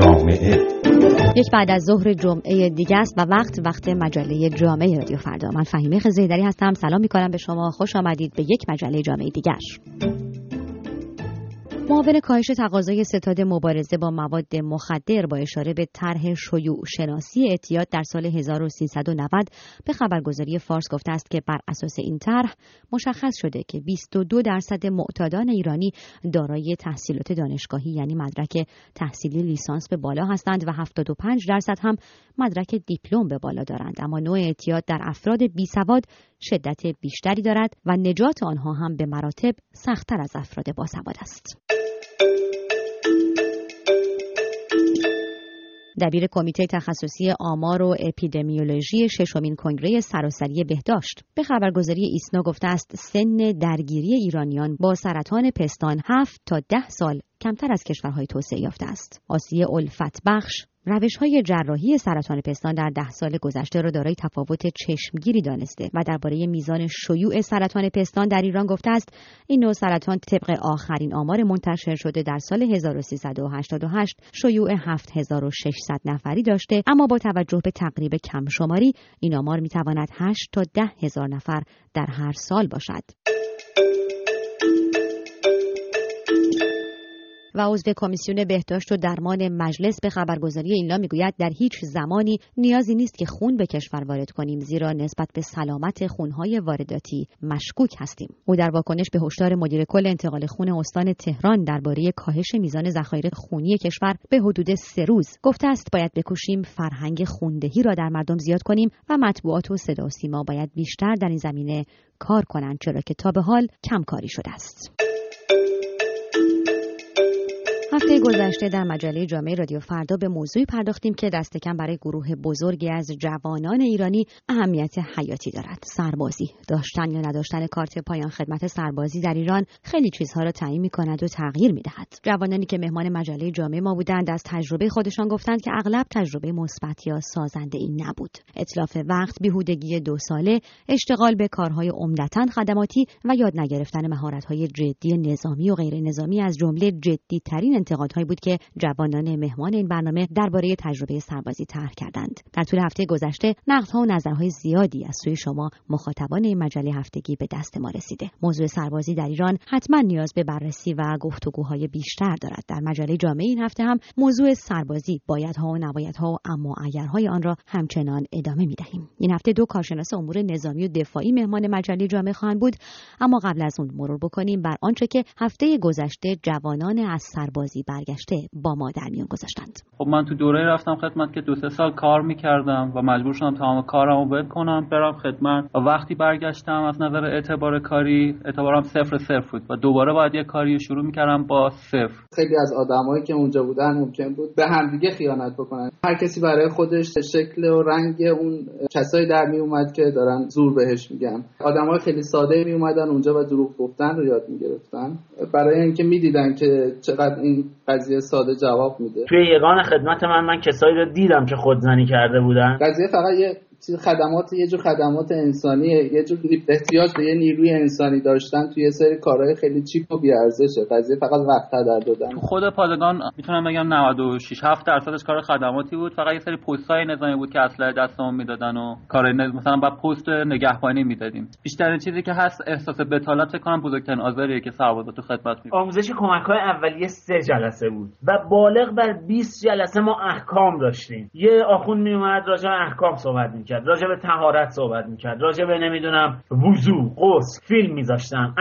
جامعه. یک بعد از ظهر جمعه دیگه است و وقت وقت مجله جامعه رادیو فردا. من فهیمه خزیدری هستم. سلام می‌کنم به شما. خوش آمدید به یک مجله جامعه دیگرش معاون کاهش تقاضای ستاد مبارزه با مواد مخدر با اشاره به طرح شیوع شناسی اعتیاد در سال 1390 به خبرگزاری فارس گفته است که بر اساس این طرح مشخص شده که 22 درصد معتادان ایرانی دارای تحصیلات دانشگاهی یعنی مدرک تحصیلی لیسانس به بالا هستند و 75 درصد هم مدرک دیپلم به بالا دارند اما نوع اعتیاد در افراد بی سواد شدت بیشتری دارد و نجات آنها هم به مراتب سختتر از افراد باسواد است. دبیر کمیته تخصصی آمار و اپیدمیولوژی ششمین کنگره سراسری بهداشت. به خبرگزاری ایسنا گفته است سن درگیری ایرانیان با سرطان پستان 7 تا 10 سال کمتر از کشورهای توسعه یافته است. آسیه الفت بخش روش های جراحی سرطان پستان در ده سال گذشته را دارای تفاوت چشمگیری دانسته و درباره میزان شیوع سرطان پستان در ایران گفته است این نوع سرطان طبق آخرین آمار منتشر شده در سال 1388 شیوع 7600 نفری داشته اما با توجه به تقریب کم شماری این آمار می‌تواند 8 تا 10 هزار نفر در هر سال باشد. و عضو کمیسیون بهداشت و درمان مجلس به خبرگزاری اینا می‌گوید در هیچ زمانی نیازی نیست که خون به کشور وارد کنیم زیرا نسبت به سلامت خونهای وارداتی مشکوک هستیم. او در واکنش به هشدار مدیر کل انتقال خون استان تهران درباره کاهش میزان ذخایر خونی کشور به حدود سه روز گفته است باید بکوشیم فرهنگ خوندهی را در مردم زیاد کنیم و مطبوعات و صدا و سیما باید بیشتر در این زمینه کار کنند چرا که تا به حال کم کاری شده است. هفته گذشته در مجله جامعه رادیو فردا به موضوعی پرداختیم که دست کم برای گروه بزرگی از جوانان ایرانی اهمیت حیاتی دارد. سربازی داشتن یا نداشتن کارت پایان خدمت سربازی در ایران خیلی چیزها را تعیین می کند و تغییر می دهد جوانانی که مهمان مجله جامعه ما بودند از تجربه خودشان گفتند که اغلب تجربه مثبت یا سازنده ای نبود. اتلاف وقت بیهودگی دو ساله اشتغال به کارهای عمدتا خدماتی و یاد نگرفتن مهارت‌های جدی نظامی و غیر نظامی از جمله جدی ترین انتقادهایی بود که جوانان مهمان این برنامه درباره تجربه سربازی طرح کردند. در طول هفته گذشته نقدها و نظرهای زیادی از سوی شما مخاطبان این مجله هفتگی به دست ما رسیده. موضوع سربازی در ایران حتما نیاز به بررسی و گفتگوهای بیشتر دارد. در مجله جامعه این هفته هم موضوع سربازی بایدها و نبایدها و اما اگرهای آن را همچنان ادامه می دهیم این هفته دو کارشناس امور نظامی و دفاعی مهمان مجله جامعه خواهند بود. اما قبل از اون مرور بکنیم بر آنچه که هفته گذشته جوانان از سربازی برگشته با ما در میون گذاشتند. خب من تو دوره رفتم خدمت که دو سه سال کار می‌کردم و مجبور شدم تمام کارمو ول کنم برم خدمت. و وقتی برگشتم از نظر اعتبار کاری اعتبارم صفر صفر بود و دوباره باید یه کاری شروع می‌کردم با صفر. خیلی از آدمایی که اونجا بودن ممکن بود به همدیگه خیانت بکنن. هر کسی برای خودش شکل و رنگ اون کسایی در می اومد که دارن زور بهش میگن. آدمای خیلی ساده می اومدن اونجا و دروغ گفتن رو یاد می‌گرفتن. برای اینکه می‌دیدن که چقدر این قضیه ساده جواب میده. توی یگان خدمت من من کسایی رو دیدم که خودزنی کرده بودن. قضیه فقط یه خدمات یه جور خدمات انسانیه یه جور احتیاج به یه نیروی انسانی داشتن توی یه سری کارهای خیلی چیپ و بیارزشه. قضیه فقط وقت هدر دادن. تو خود پادگان می‌تونم بگم 96 7 درصدش کار خدماتی بود. فقط یه سری پست‌های نظامی بود که اصلا دستمون می‌دادن و کار مثلا با پست نگهبانی می‌دادیم. بیشترین چیزی که هست احساس بتالت کنم بزرگترین آزاریه که سربازا تو خدمت می آموزش کمک‌های اولیه سه جلسه بود و بالغ بر 20 جلسه ما احکام داشتیم. یه آخون میومد راجع احکام صحبت می‌کرد. راجع به تهارت صحبت می‌کرد راجع به نمی‌دونم وضو قص فیلم میذاشتن.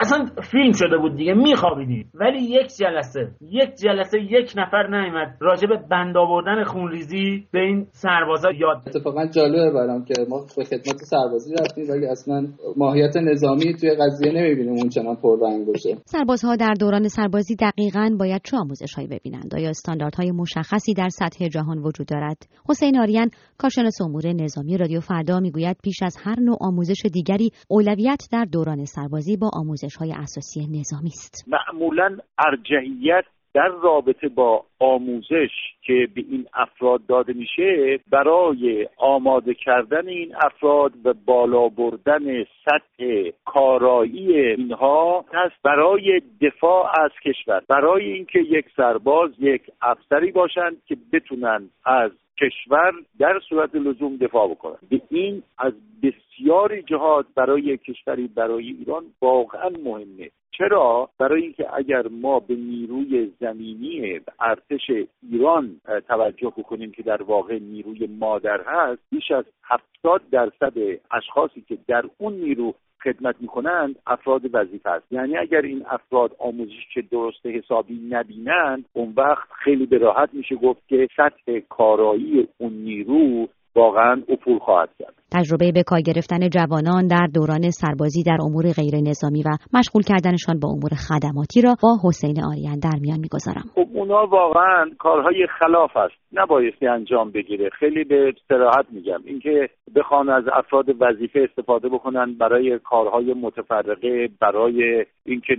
اصلا فیلم شده بود دیگه میخوابیدی. ولی یک جلسه یک جلسه یک نفر نیومد راجع به بند آوردن خونریزی به این سربازا یاد اتفاقا جالبه برام که ما به خدمت سربازی رفتیم ولی اصلا ماهیت نظامی توی قضیه نمی‌بینیم اون چنان پررنگ باشه. سربازها در دوران سربازی دقیقا باید چه آموزشهایی ببینند؟ آیا استانداردهای مشخصی در سطح جهان وجود دارد؟ حسین آریان کارشناس امور نظامی رادیو فردا می‌گوید پیش از هر نوع آموزش دیگری اولویت در دوران سربازی با آموزش های اساسی نظامی است. معمولا ارجحیت در رابطه با آموزش که به این افراد داده میشه برای آماده کردن این افراد و بالا بردن سطح کارایی اینها هست برای دفاع از کشور برای اینکه یک سرباز یک افسری باشند که بتونن از کشور در صورت لزوم دفاع بکنن به این از بسیاری جهات برای کشوری برای ایران واقعا مهمه. چرا؟ برای اینکه اگر ما به نیروی زمینی ارتش ایران توجه بکنیم که در واقع نیروی مادر هست بیش از هفتاد درصد اشخاصی که در اون نیرو خدمت می‌کنند افراد وظیفه است. یعنی اگر این افراد آموزش که درست حسابی نبینند اون وقت خیلی به راحت میشه گفت که سطح کارایی اون نیرو واقعا افول خواهد کرد. تجربه به کار گرفتن جوانان در دوران سربازی در امور غیر نظامی و مشغول کردنشان با امور خدماتی را با حسین آریان در میان می‌گذارم. خب اونا واقعا کارهای خلاف است. نبایستی انجام بگیره. خیلی به استراحت میگم. اینکه بخوان از افراد وظیفه استفاده بکنن برای کارهای متفرقه برای اینکه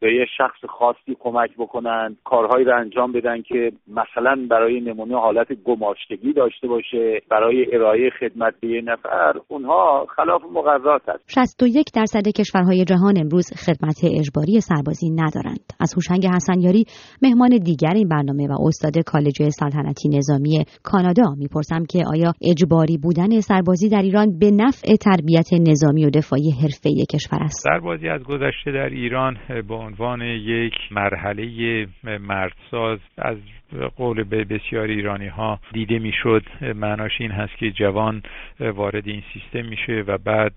به یه شخص خاصی کمک بکنن کارهایی را انجام بدن که مثلا برای نمونه حالت گماشتگی داشته باشه برای ارائه خدمت به یه نفر اونها خلاف مقررات است 61 درصد کشورهای جهان امروز خدمت اجباری سربازی ندارند. از هوشنگ حسنیاری مهمان دیگر این برنامه و استاد کالج سلطنتی نظامی کانادا می‌پرسم که آیا اجباری بودن سربازی در ایران به نفع تربیت نظامی و دفاعی حرفه‌ای کشور است؟ سربازی از گذشته در ایران به عنوان یک مرحله مردساز از قول به بسیاری ایرانی ها دیده می‌شد. معناش این هست که جوان وارد این سیستم میشه و بعد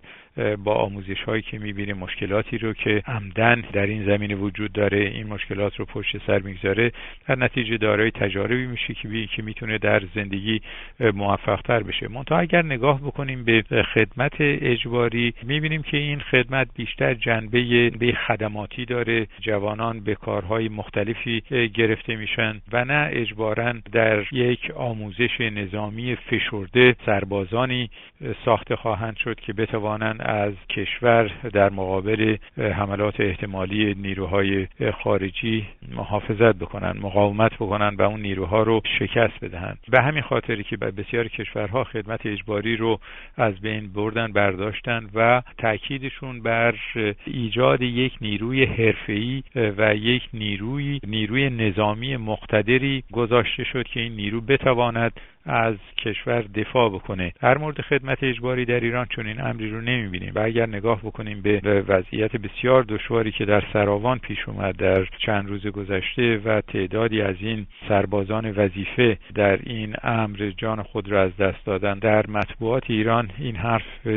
با آموزش هایی که می‌بینه مشکلاتی رو که عمدن در این زمینه وجود داره این مشکلات رو پشت سر می‌گذاره در نتیجه دارای تجاربی میشه که بی... که می‌تونه در زندگی موفق تر بشه. منتها اگر نگاه بکنیم به خدمت اجباری می‌بینیم که این خدمت بیشتر جنبه به خدماتی داره. جوانان به کارهای مختلفی گرفته میشن و نه اجبارا در یک آموزش نظامی فشرده سربازانی ساخته خواهند شد که بتوانند از کشور در مقابل حملات احتمالی نیروهای خارجی محافظت بکنن مقاومت بکنن و اون نیروها رو شکست بدهند به همین خاطری که بسیار کشورها خدمت اجباری رو از بین بردن برداشتن و تاکیدشون بر ایجاد یک نیروی حرفه‌ای و یک نیروی نیروی نظامی مقتدری گذاشته شد که این نیرو بتواند از کشور دفاع بکنه. در مورد خدمت اجباری در ایران چون این امری رو نمی‌بینیم. و اگر نگاه بکنیم به وضعیت بسیار دشواری که در سراوان پیش اومد در چند روز گذشته و تعدادی از این سربازان وظیفه در این امر جان خود را از دست دادن در مطبوعات ایران این حرف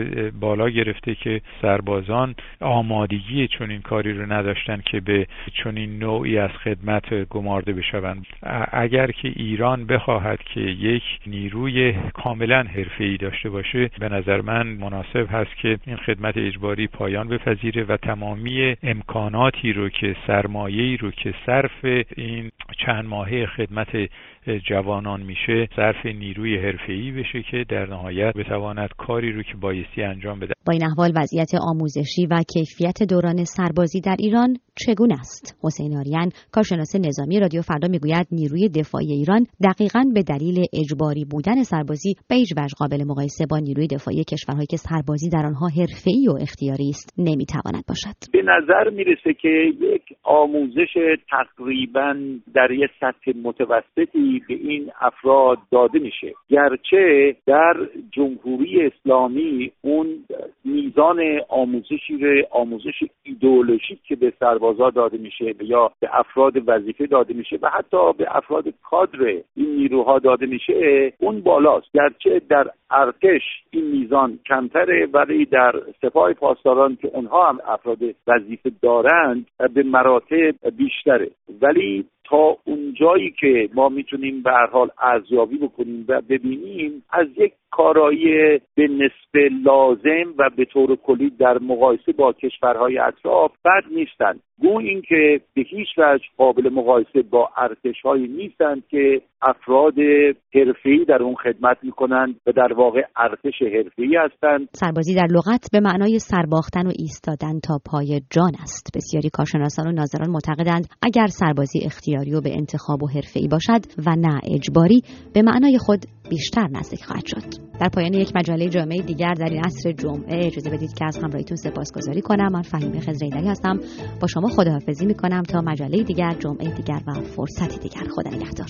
بالا گرفته که سربازان آمادگی چون این کاری رو نداشتن که به چون این نوعی از خدمت گمارده بشوند. اگر که ایران بخواهد که یک نیروی کاملا حرفه‌ای داشته باشه به نظر من مناسب هست که این خدمت اجباری پایان بپذیره و تمامی امکاناتی رو که سرمایه‌ای رو که صرف این چند ماهه خدمت جوانان میشه صرف نیروی حرفه‌ای بشه که در نهایت بتواند کاری رو که بایستی انجام بده. با این احوال وضعیت آموزشی و کیفیت دوران سربازی در ایران چگونه است؟ حسین آریان کارشناس نظامی رادیو فردا می‌گوید نیروی دفاعی ایران دقیقا به دلیل اجباری بودن سربازی به هیچ وجه قابل مقایسه با نیروی دفاعی کشورهایی که سربازی در آنها حرفه‌ای و اختیاری است نمی‌تواند باشد. به نظر می‌رسه که یک آموزش تقریبا در یک سطح متوسطی به این افراد داده میشه. گرچه در جمهوری اسلامی اون میزان آموزشی رو آموزش ایدئولوژیک که به سربازا داده میشه یا به افراد وظیفه داده میشه و حتی به افراد کادر این نیروها داده میشه اون بالاست. گرچه در ارتش این میزان کمتره ولی در سپاه پاسداران که اونها هم افراد وظیفه دارند به مراتب بیشتره. ولی تا اونجایی که ما می‌تونیم به هر حال ارزیابی بکنیم و ببینیم از یک کارایی به نسبه لازم و به طور کلی در مقایسه با کشورهای اطراف بد نیستند. گو اینکه به هیچ وجه قابل مقایسه با ارتش هایی نیستند که افراد حرفه‌ای در اون خدمت می‌کنند و در واقع ارتش حرفه‌ای هستند. سربازی در لغت به معنای سرباختن و ایستادن تا پای جان است. بسیاری کارشناسان و ناظران معتقدند اگر سربازی اختیاری و به انتخاب و حرفه‌ای باشد و نه اجباری به معنای خود بیشتر نزدیک خواهد شد. در پایان یک مجله جامعه دیگر در این عصر جمعه اجازه بدید که از همراهیتون سپاسگزاری کنم. من فهیمه خزریدری هستم. با شما خداحافظی می‌کنم تا مجله دیگر جمعه دیگر و فرصتی دیگر. خدا نگهدار.